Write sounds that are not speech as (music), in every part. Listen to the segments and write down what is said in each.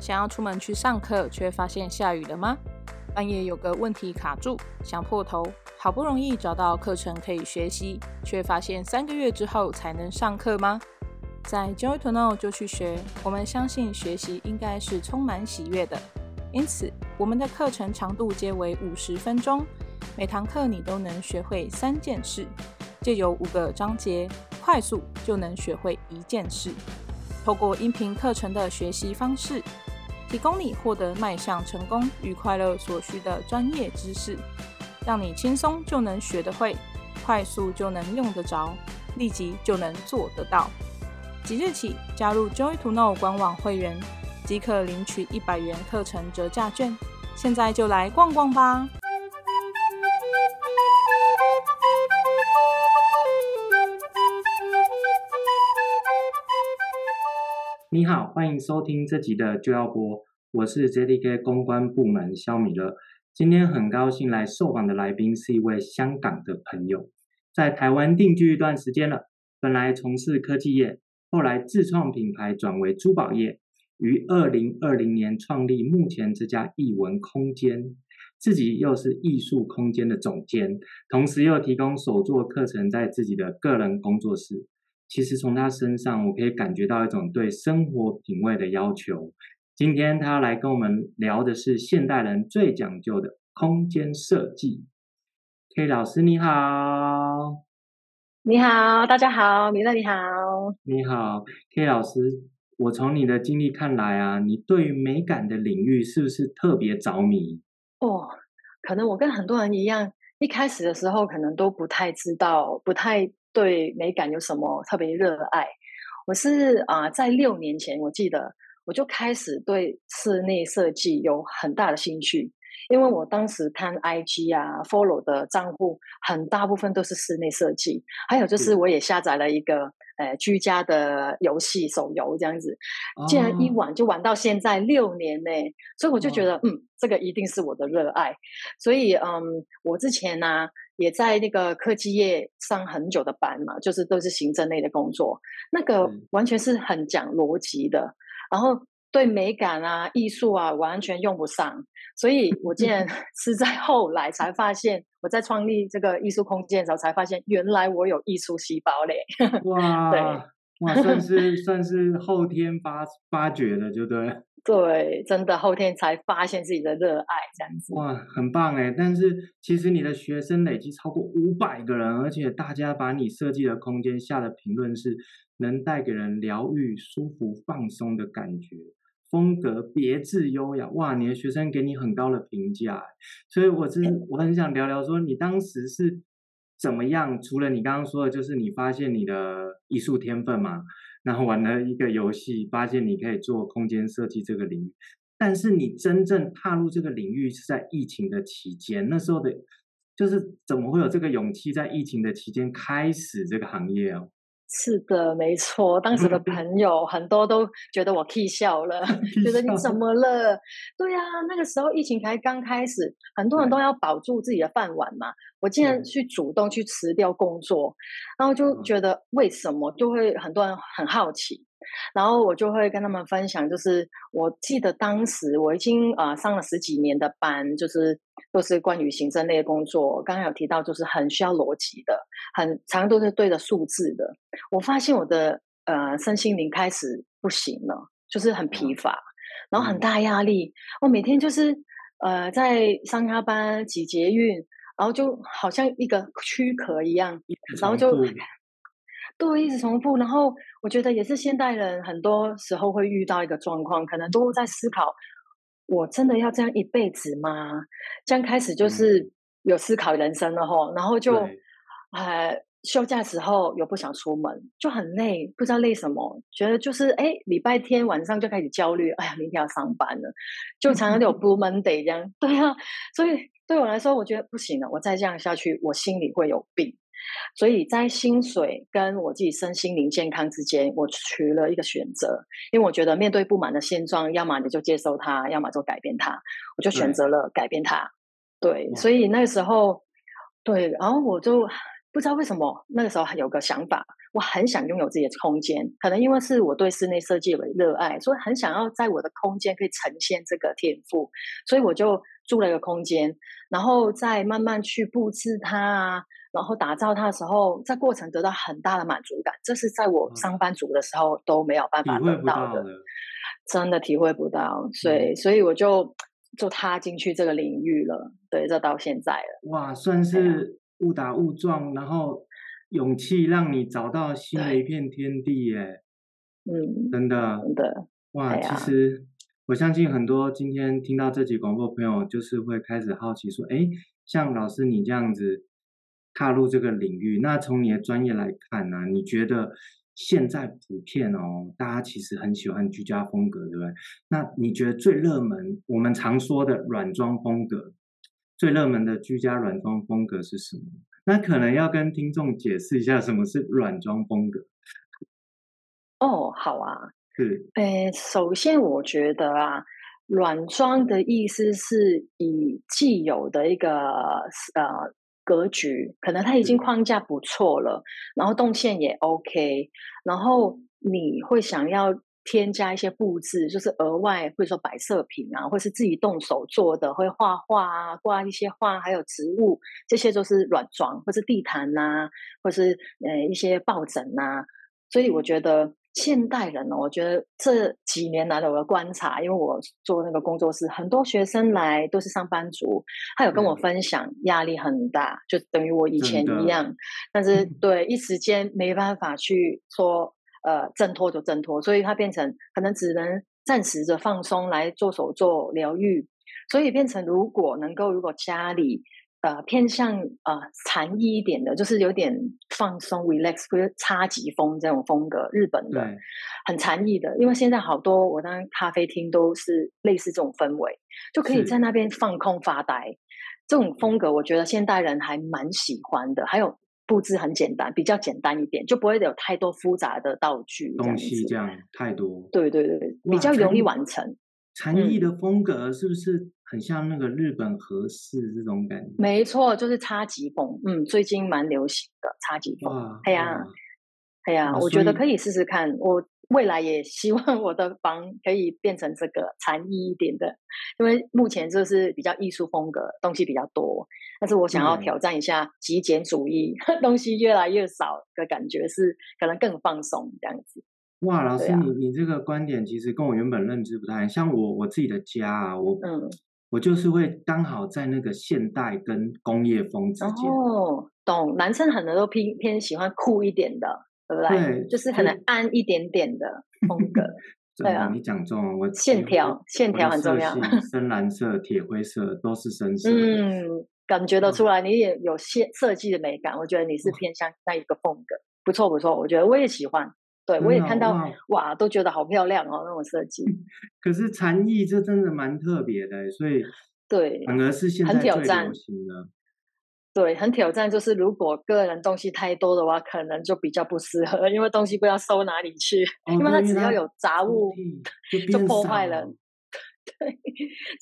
想要出门去上课，却发现下雨了吗？半夜有个问题卡住，想破头，好不容易找到课程可以学习，却发现三个月之后才能上课吗？在 Joy to Know 就去学，我们相信学习应该是充满喜悦的。因此，我们的课程长度皆为五十分钟，每堂课你都能学会三件事，借由五个章节，快速就能学会一件事。透过音频课程的学习方式，提供你获得迈向成功与快乐所需的专业知识，让你轻松就能学得会，快速就能用得着，立即就能做得到。即日起加入 Joy to Know 官网会员，即可领取一百元课程折价券。现在就来逛逛吧！你好，欢迎收听这集的就要播，我是 JDK 公关部门肖米勒。今天很高兴来受访的来宾是一位香港的朋友，在台湾定居一段时间了。本来从事科技业，后来自创品牌转为珠宝业，于二零二零年创立目前这家艺文空间，自己又是艺术空间的总监，同时又提供手作课程在自己的个人工作室。其实从他身上，我可以感觉到一种对生活品味的要求。今天他要来跟我们聊的是现代人最讲究的空间设计。K 老师你好，你好，大家好，米勒你好，你好，K 老师，我从你的经历看来啊，你对于美感的领域是不是特别着迷？哦，可能我跟很多人一样，一开始的时候可能都不太知道，不太。对美感有什么特别热爱？我是啊、在六年前，我记得我就开始对室内设计有很大的兴趣，因为我当时看 IG 啊，follow 的账户很大部分都是室内设计，还有就是我也下载了一个、嗯、呃居家的游戏手游这样子，竟然一玩就玩到现在六年呢，所以我就觉得、哦、嗯，这个一定是我的热爱，所以嗯，我之前呢、啊。也在那个科技业上很久的班嘛，就是都是行政类的工作，那个完全是很讲逻辑的，然后对美感啊、艺术啊完全用不上，所以我竟然 (laughs) 是在后来才发现，我在创立这个艺术空间的时候才发现，原来我有艺术细胞嘞！哇，对，哇，算是算是后天发发掘的，就对。(laughs) 对，真的后天才发现自己的热爱，这样子。哇，很棒哎！但是其实你的学生累积超过五百个人，而且大家把你设计的空间下的评论是能带给人疗愈、舒服、放松的感觉，风格别致优雅。哇，你的学生给你很高的评价，所以我真我很想聊聊说，你当时是怎么样？除了你刚刚说的，就是你发现你的艺术天分嘛？然后玩了一个游戏，发现你可以做空间设计这个领域，但是你真正踏入这个领域是在疫情的期间，那时候的，就是怎么会有这个勇气在疫情的期间开始这个行业哦？是的，没错，当时的 (laughs) 朋友很多都觉得我气笑了，(laughs) 觉得你怎么了？对呀、啊，那个时候疫情才刚开始，很多人都要保住自己的饭碗嘛。我竟然去主动去辞掉工作，然后就觉得为什么？就会很多人很好奇。然后我就会跟他们分享，就是我记得当时我已经啊、呃、上了十几年的班，就是都是关于行政类的工作。刚刚有提到，就是很需要逻辑的，很常常都是对着数字的。我发现我的呃身心灵开始不行了，就是很疲乏，然后很大压力。我每天就是呃在上下班挤捷运，然后就好像一个躯壳一样，然后就。对，一直重复，然后我觉得也是现代人很多时候会遇到一个状况，可能都在思考：我真的要这样一辈子吗？这样开始就是有思考人生了吼，然后就呃休假时候又不想出门，就很累，不知道累什么，觉得就是哎礼拜天晚上就开始焦虑，哎呀明天要上班了，就常常有 (laughs) Blue Monday 这样。(laughs) 对啊，所以对我来说，我觉得不行了，我再这样下去，我心里会有病。所以在薪水跟我自己身心灵健康之间，我取了一个选择，因为我觉得面对不满的现状，要么你就接受它，要么就改变它。我就选择了改变它。对，所以那个时候，对，然后我就不不知道为什么那个时候还有个想法，我很想拥有自己的空间。可能因为是我对室内设计为热爱，所以很想要在我的空间可以呈现这个天赋，所以我就租了一个空间，然后再慢慢去布置它啊，然后打造它的时候，在过程得到很大的满足感。这是在我上班族的时候都没有办法得到的，真的体会不到。所以，嗯、所以我就就踏进去这个领域了。对，这到现在了。哇，算是。误打误撞，然后勇气让你找到新的一片天地耶！嗯，真的，真的，哇！其实我相信很多今天听到这集广播朋友，就是会开始好奇说：哎，像老师你这样子踏入这个领域，那从你的专业来看呢、啊？你觉得现在普遍哦，大家其实很喜欢居家风格，对不对？那你觉得最热门，我们常说的软装风格？最热门的居家软装风格是什么？那可能要跟听众解释一下什么是软装风格。哦，好啊，是，诶，首先我觉得啊，软装的意思是以既有的一个呃格局，可能它已经框架不错了，然后动线也 OK，然后你会想要。添加一些布置，就是额外或者说摆设品啊，或是自己动手做的，会画画啊，挂一些画，还有植物，这些都是软装，或是地毯呐、啊，或是呃一些抱枕呐、啊。所以我觉得现代人呢，我觉得这几年来的我的观察，因为我做那个工作室，很多学生来都是上班族，他有跟我分享压力很大，就等于我以前一样，但是。(laughs) 对一时间没办法去说。呃，挣脱就挣脱，所以他变成可能只能暂时的放松来做手作疗愈，所以变成如果能够，如果家里呃偏向呃禅意一点的，就是有点放松 relax，或者侘寂风这种风格，日本的很禅意的，因为现在好多我当咖啡厅都是类似这种氛围，就可以在那边放空发呆，这种风格我觉得现代人还蛮喜欢的，还有。布置很简单，比较简单一点，就不会有太多复杂的道具东西，这样太多。对对对，比较容易完成。禅意的风格是不是很像那个日本和式这种感觉？没错，就是侘寂风。嗯，最近蛮流行的侘寂风。哎呀，哎呀，我觉得可以试试看。我。未来也希望我的房可以变成这个禅意一点的，因为目前就是比较艺术风格，东西比较多。但是我想要挑战一下极简主义，嗯、(laughs) 东西越来越少的感觉，是可能更放松这样子。哇，老师，啊、你你这个观点其实跟我原本认知不太像。我我自己的家啊，我嗯，我就是会刚好在那个现代跟工业风之间。哦，懂。男生很多都偏偏喜欢酷一点的。对不对？对，就是可能暗一点点的 (laughs) 风格。对啊，你讲中了，我线条线条很重要。(laughs) 深蓝色、铁灰色都是深色。嗯，感觉得出来，你也有设设计的美感。我觉得你是偏向那一个风格，不错不错。我觉得我也喜欢，对我也看到哇，都觉得好漂亮哦，那种设计。可是禅意这真的蛮特别的，所以对，反而是现在最流行的。对，很挑战。就是如果个人东西太多的话，可能就比较不适合，因为东西不知道收哪里去，哦、因为它只要有杂物就，就破坏了。(laughs) 对，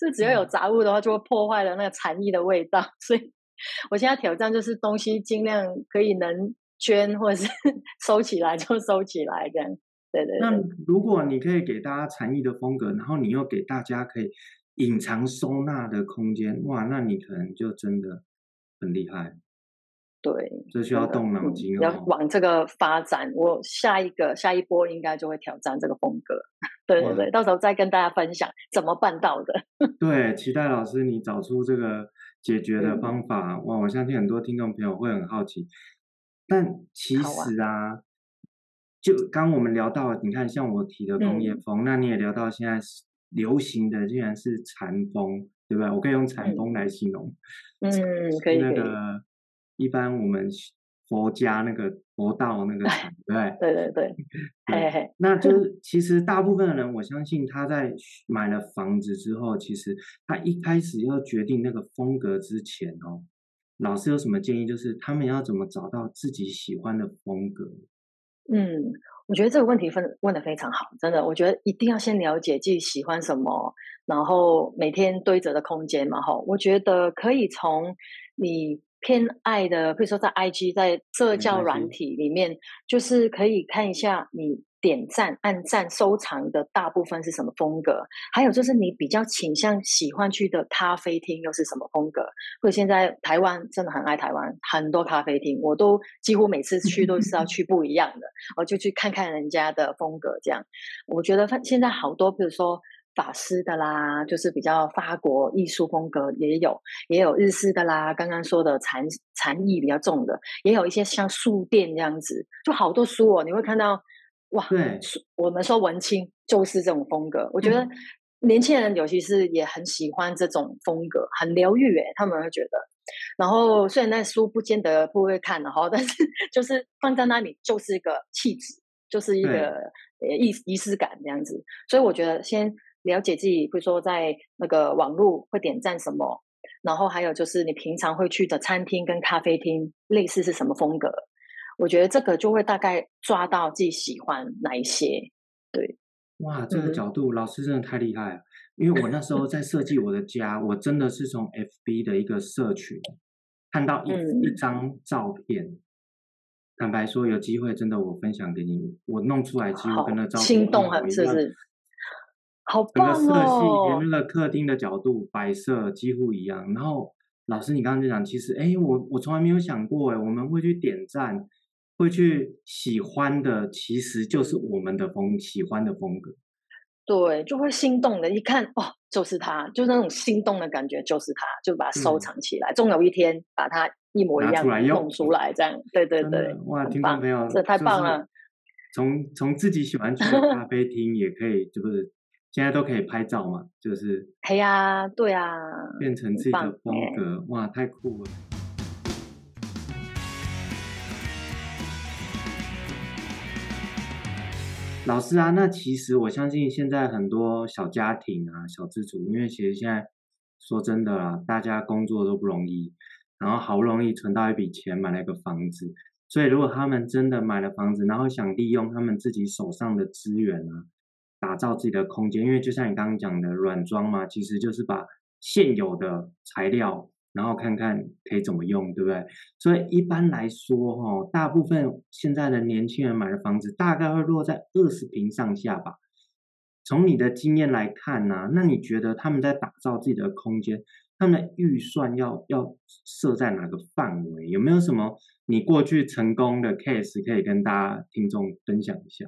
就只要有杂物的话，就会破坏了那个禅意的味道。(laughs) 所以我现在挑战就是东西尽量可以能捐或者是 (laughs) 收起来就收起来，这样。对对对。那如果你可以给大家禅意的风格，然后你又给大家可以隐藏收纳的空间，哇，那你可能就真的。很厉害，对，这需要动脑筋哦。要往这个发展，我下一个下一波应该就会挑战这个风格。(laughs) 对对对，到时候再跟大家分享怎么办到的。(laughs) 对，期待老师你找出这个解决的方法。嗯、哇，我相信很多听众朋友会很好奇。但其实啊，啊就刚我们聊到，你看像我提的工业风，嗯、那你也聊到现在流行的竟然是禅风。对不对？我可以用禅风来形容。嗯，可以。那个一般我们佛家那个佛道那个禅，对对对对。嘿嘿。那就是其实大部分的人，我相信他在买了房子之后，其实他一开始要决定那个风格之前哦，老师有什么建议？就是他们要怎么找到自己喜欢的风格？嗯。我觉得这个问题问问得非常好，真的，我觉得一定要先了解自己喜欢什么，然后每天堆着的空间嘛，哈，我觉得可以从你偏爱的，比如说在 IG 在社交软体里面，就是可以看一下你点赞、按赞、收藏的大部分是什么风格，还有就是你比较倾向喜欢去的咖啡厅又是什么风格。或者现在台湾真的很爱台湾，很多咖啡厅，我都几乎每次去都是要去不一样的，我就去看看人家的风格。这样，我觉得现在好多，比如说。法式的啦，就是比较法国艺术风格也有，也有日式的啦。刚刚说的禅禅意比较重的，也有一些像书店这样子，就好多书哦。你会看到，哇，对，我们说文青就是这种风格。我觉得年轻人尤其是也很喜欢这种风格，很疗愈诶，他们会觉得。然后虽然那书不见得不会看的哈，但是就是放在那里就是一个气质，就是一个仪仪式感这样子。所以我觉得先。了解自己，比如说在那个网络会点赞什么，然后还有就是你平常会去的餐厅跟咖啡厅类似是什么风格，我觉得这个就会大概抓到自己喜欢哪一些。对，哇，这个角度、嗯、老师真的太厉害了，因为我那时候在设计我的家，我真的是从 FB 的一个社群看到一、嗯、一张照片，坦白说有机会真的我分享给你，我弄出来几乎跟那照片心动很，是不是？好棒哦！整个色系连那个客厅的角度摆设几乎一样。然后老师，你刚刚就讲，其实哎，我我从来没有想过哎，我们会去点赞，会去喜欢的，其实就是我们的风喜欢的风格。对，就会心动的，一看哦，就是他，就是那种心动的感觉，就是他，就把它收藏起来，终有一天把它一模一样弄出来，这样。对对对，哇，听众朋友，这太棒了！从从自己喜欢去的咖啡厅也可以，就是。现在都可以拍照嘛，就是。哎呀，对啊。变成自己的风格，哇，太酷了。老师啊，那其实我相信现在很多小家庭啊、小资族，因为其实现在说真的啦，大家工作都不容易，然后好不容易存到一笔钱买了一个房子，所以如果他们真的买了房子，然后想利用他们自己手上的资源啊。打造自己的空间，因为就像你刚刚讲的软装嘛，其实就是把现有的材料，然后看看可以怎么用，对不对？所以一般来说，哈，大部分现在的年轻人买的房子大概会落在二十平上下吧。从你的经验来看呢，那你觉得他们在打造自己的空间，他们的预算要要设在哪个范围？有没有什么你过去成功的 case 可以跟大家听众分享一下？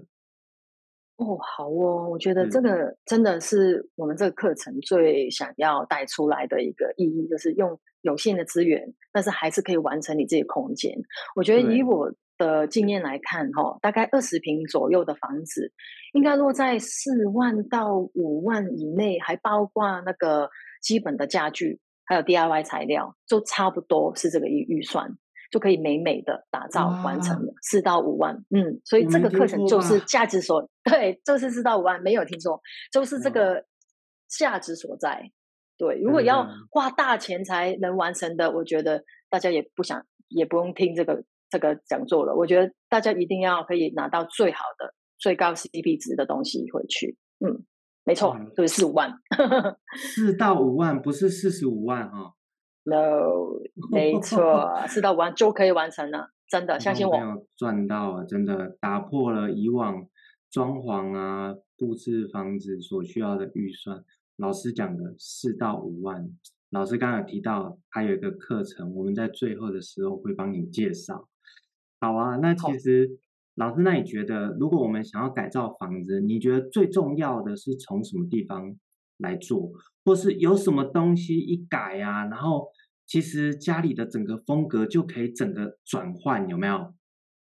哦，好哦，我觉得这个真的是我们这个课程最想要带出来的一个意义，就是用有限的资源，但是还是可以完成你自己空间。我觉得以我的经验来看，哈、哦，大概二十平左右的房子，应该落在四万到五万以内，还包括那个基本的家具，还有 DIY 材料，就差不多是这个预预算。就可以美美的打造完成了，四到五万，嗯，所以这个课程就是价值所，(laughs) 对，就是四到五万，没有听错，就是这个价值所在。对，如果要花大钱才能完成的，我觉得大家也不想，也不用听这个这个讲座了。我觉得大家一定要可以拿到最好的、最高 CP 值的东西回去。嗯，没错，就是四五万，四到五万，不是四十五万哈。No，(laughs) 没错，四到五万就可以完成了，真的，相信我。赚到啊，真的打破了以往装潢啊、布置房子所需要的预算。老师讲的四到五万，老师刚刚有提到还有一个课程，我们在最后的时候会帮你介绍。好啊，那其实老师，那你觉得如果我们想要改造房子，你觉得最重要的是从什么地方来做，或是有什么东西一改啊，然后？其实家里的整个风格就可以整个转换，有没有？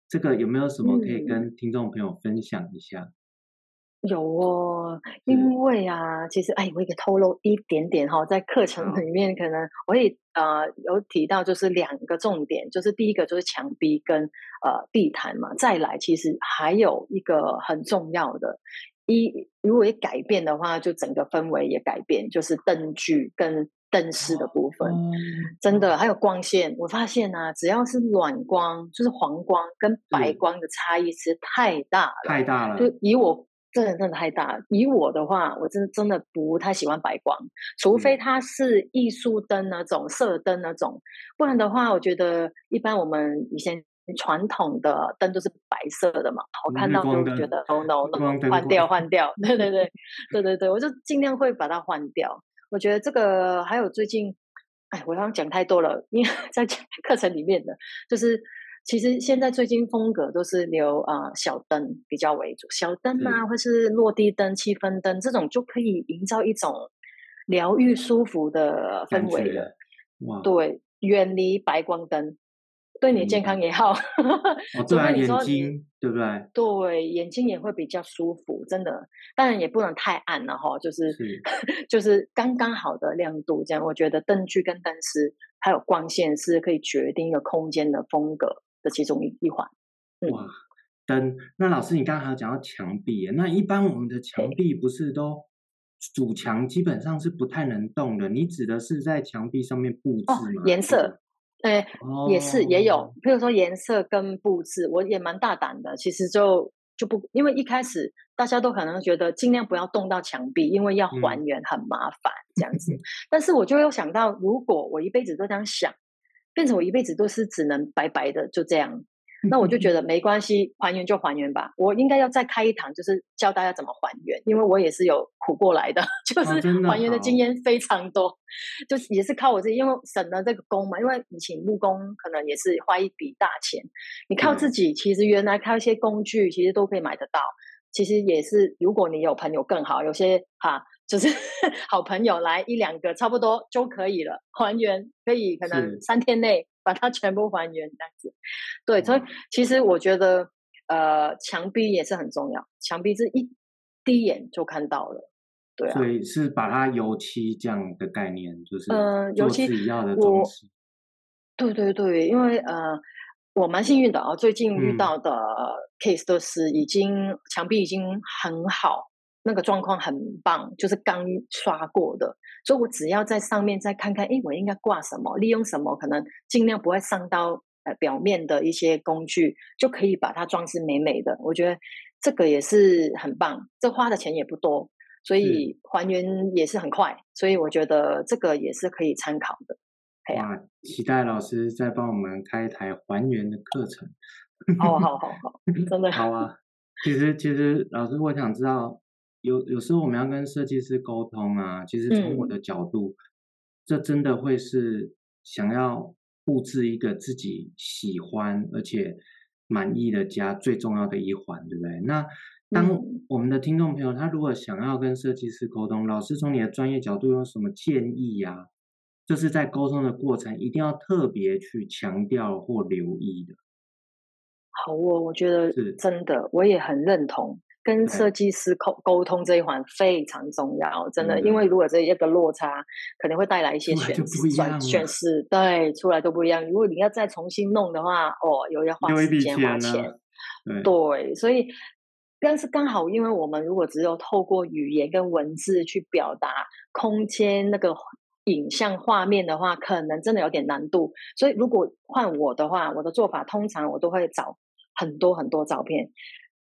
这个有没有什么可以跟听众朋友分享一下？嗯、有哦，因为啊，其实哎，我也透露一点点哈，在课程里面可能我也呃有提到，就是两个重点，就是第一个就是墙壁跟呃地毯嘛，再来其实还有一个很重要的，一如果一改变的话，就整个氛围也改变，就是灯具跟。灯饰的部分，哦、真的还有光线，我发现啊，只要是暖光，就是黄光跟白光的差异其实太大了，太大了。就以我真的真的太大了。以我的话，我真真的不太喜欢白光，除非它是艺术灯那种、射灯那种，不然的话，我觉得一般我们以前传统的灯都是白色的嘛，我看到就觉得 oh no no，换掉换掉，(laughs) 对对对 (laughs) 对对对，我就尽量会把它换掉。我觉得这个还有最近，哎，我刚刚讲太多了，因为 (laughs) 在课程里面的就是。其实现在最近风格都是留啊、呃、小灯比较为主，小灯啊，或是落地灯、气氛灯这种就可以营造一种疗愈、舒服的氛围了。哇，对，远离白光灯，对你健康也好。哦，(laughs) 对啊，眼睛对不对？对，眼睛也会比较舒服，真的。当然也不能太暗了哈，就是，是 (laughs) 就是刚刚好的亮度，这样我觉得灯具跟灯丝还有光线是可以决定一个空间的风格的其中一一环，嗯、哇，灯。那老师，你刚刚还有讲到墙壁，那一般我们的墙壁不是都主墙基本上是不太能动的？你指的是在墙壁上面布置吗？哦、颜色，哎、哦，也是也有，比如说颜色跟布置，我也蛮大胆的。其实就就不，因为一开始大家都可能觉得尽量不要动到墙壁，因为要还原很麻烦、嗯、这样子。但是我就有想到，如果我一辈子都这样想。变成我一辈子都是只能白白的就这样，(laughs) 那我就觉得没关系，还原就还原吧。我应该要再开一堂，就是教大家怎么还原，因为我也是有苦过来的，(laughs) 就是还原的经验非常多，就是也是靠我自己，因为省了这个工嘛。因为你请木工可能也是花一笔大钱，你靠自己，其实原来靠一些工具其实都可以买得到。其实也是，如果你有朋友更好，有些哈。就是 (laughs) 好朋友来一两个，差不多就可以了。还原可以，可能三天内把它全部还原这样子。对，所以其实我觉得，呃，墙壁也是很重要。墙壁是一第一眼就看到了，对啊。所以是把它油漆这样的概念，就是嗯，油漆要的装饰。对对对，因为呃，我蛮幸运的啊，最近遇到的 case 都是已经、嗯、墙壁已经很好。那个状况很棒，就是刚刷过的，所以我只要在上面再看看，哎，我应该挂什么，利用什么，可能尽量不会伤到呃表面的一些工具，就可以把它装饰美美的。我觉得这个也是很棒，这花的钱也不多，所以还原也是很快，所以我觉得这个也是可以参考的。哇，期待老师再帮我们开一台还原的课程。好 (laughs) 好好好，真的好啊。(laughs) 其实其实老师，我想知道。有有时候我们要跟设计师沟通啊，其实从我的角度，嗯、这真的会是想要布置一个自己喜欢而且满意的家最重要的一环，对不对？那当我们的听众朋友他如果想要跟设计师沟通，老师从你的专业角度有什么建议呀、啊？就是在沟通的过程一定要特别去强调或留意的。好哦，我觉得是真的，我也很认同。跟设计师沟沟通这一环非常重要，真的，因为如果这一个落差，可能会带来一些损失，损失，对，出来都不一样。如果你要再重新弄的话，哦，又要花时间花钱，对，所以，但是刚好，因为我们如果只有透过语言跟文字去表达空间那个影像画面的话，可能真的有点难度。所以，如果换我的话，我的做法通常我都会找很多很多照片。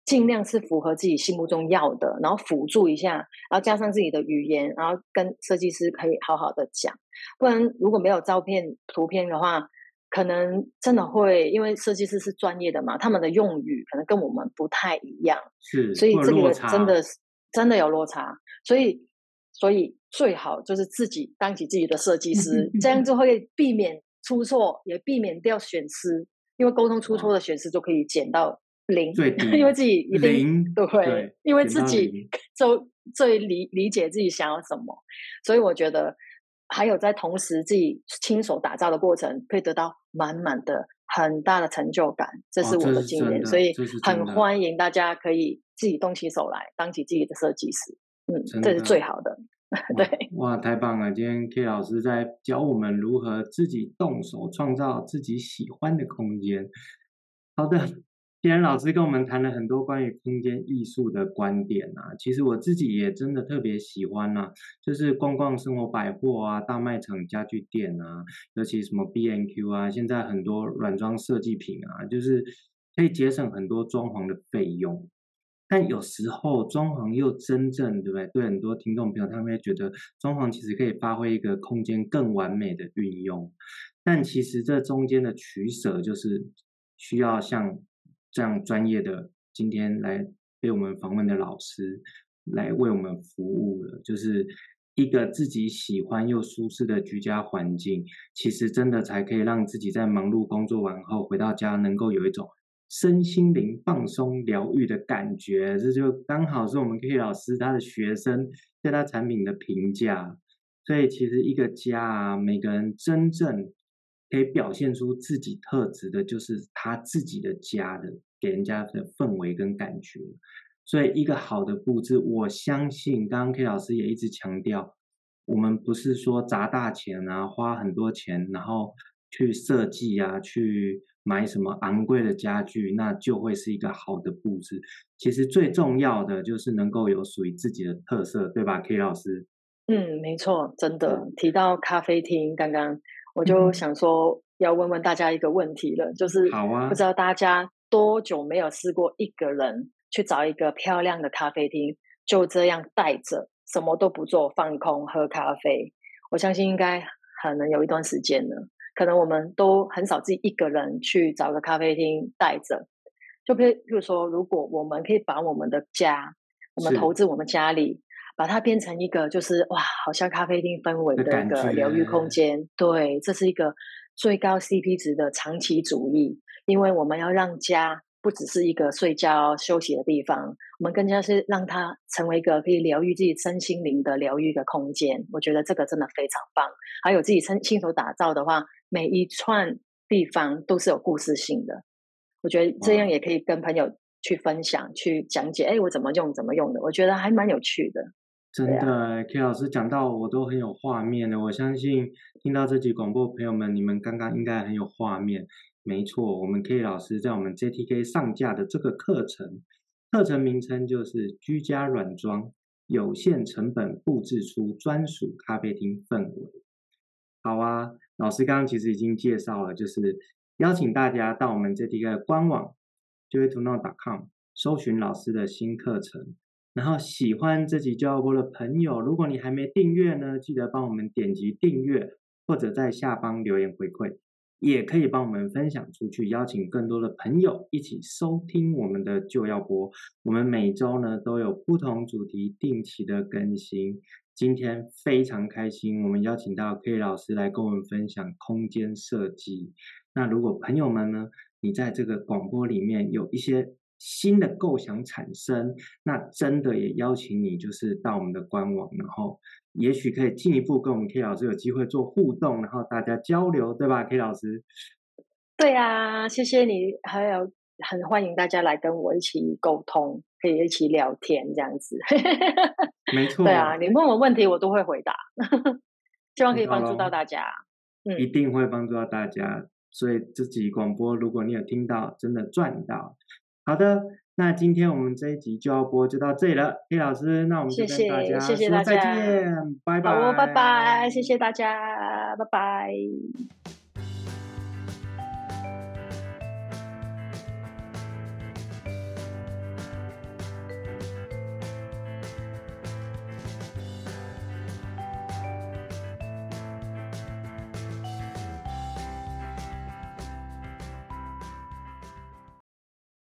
尽量是符合自己心目中要的，然后辅助一下，然后加上自己的语言，然后跟设计师可以好好的讲。不然如果没有照片、图片的话，可能真的会因为设计师是专业的嘛，他们的用语可能跟我们不太一样，是，所以这个真的是真的有落差。所以，所以最好就是自己当起自己的设计师，这样就会避免出错，也避免掉损失。因为沟通出错的损失就可以减到。零，(laughs) 因为自己一定对，对，因为自己 (laughs) 就最理理解自己想要什么，所以我觉得还有在同时自己亲手打造的过程，可以得到满满的很大的成就感，这是我的经验，哦、所以很欢迎大家可以自己动起手来，当起自己的设计师，嗯，这是最好的，(laughs) 对，哇，太棒了！今天 K 老师在教我们如何自己动手创造自己喜欢的空间，好的。既然老师跟我们谈了很多关于空间艺术的观点啊，其实我自己也真的特别喜欢呐、啊，就是逛逛生活百货啊、大卖场、家具店啊，尤其什么 B N Q 啊，现在很多软装设计品啊，就是可以节省很多装潢的费用。但有时候装潢又真正对不对？对很多听众朋友，他们会觉得装潢其实可以发挥一个空间更完美的运用。但其实这中间的取舍，就是需要像这样专业的今天来被我们访问的老师来为我们服务了，就是一个自己喜欢又舒适的居家环境，其实真的才可以让自己在忙碌工作完后回到家，能够有一种。身心灵放松疗愈的感觉，这就刚好是我们 K 老师他的学生对他产品的评价。所以其实一个家啊，每个人真正可以表现出自己特质的，就是他自己的家的给人家的氛围跟感觉。所以一个好的布置，我相信刚刚 K 老师也一直强调，我们不是说砸大钱啊，花很多钱，然后去设计啊，去。买什么昂贵的家具，那就会是一个好的布置。其实最重要的就是能够有属于自己的特色，对吧，K 老师？嗯，没错，真的。提到咖啡厅，刚刚我就想说要问问大家一个问题了，嗯、就是好啊，不知道大家多久没有试过一个人去找一个漂亮的咖啡厅，就这样待着，什么都不做，放空喝咖啡。我相信应该可能有一段时间了。可能我们都很少自己一个人去找个咖啡厅待着，就譬如说，如果我们可以把我们的家，我们投资我们家里，把它变成一个就是哇，好像咖啡厅氛围的一个疗愈空间，对，这是一个最高 CP 值的长期主义，因为我们要让家。不只是一个睡觉休息的地方，我们更加是让它成为一个可以疗愈自己身心灵的疗愈的空间。我觉得这个真的非常棒。还有自己亲亲手打造的话，每一串地方都是有故事性的。我觉得这样也可以跟朋友去分享、去讲解。哎，我怎么用、怎么用的？我觉得还蛮有趣的。真的，K 老师讲到我都很有画面的。我相信听到这集广播朋友们，你们刚刚应该很有画面。没错，我们 K 老师在我们 JTK 上架的这个课程，课程名称就是居家软装，有限成本布置出专属咖啡厅氛围。好啊，老师刚刚其实已经介绍了，就是邀请大家到我们 JTK 的官网 joytoknow.com 搜寻老师的新课程。然后喜欢这集就要播的朋友，如果你还没订阅呢，记得帮我们点击订阅，或者在下方留言回馈。也可以帮我们分享出去，邀请更多的朋友一起收听我们的就要播。我们每周呢都有不同主题定期的更新。今天非常开心，我们邀请到 K 老师来跟我们分享空间设计。那如果朋友们呢，你在这个广播里面有一些新的构想产生，那真的也邀请你就是到我们的官网，然后。也许可以进一步跟我们 K 老师有机会做互动，然后大家交流，对吧，K 老师？对啊，谢谢你，还有很欢迎大家来跟我一起沟通，可以一起聊天这样子。(laughs) 没错。对啊，你问我问题，我都会回答，(laughs) 希望可以帮助到大家。嗯，一定会帮助到大家。所以这集广播，如果你有听到，真的赚到。好的。那今天我们这一集就要播就到这里了，K 老师，那我们就跟大家说再见，拜拜，好，拜拜，谢谢大家，拜拜。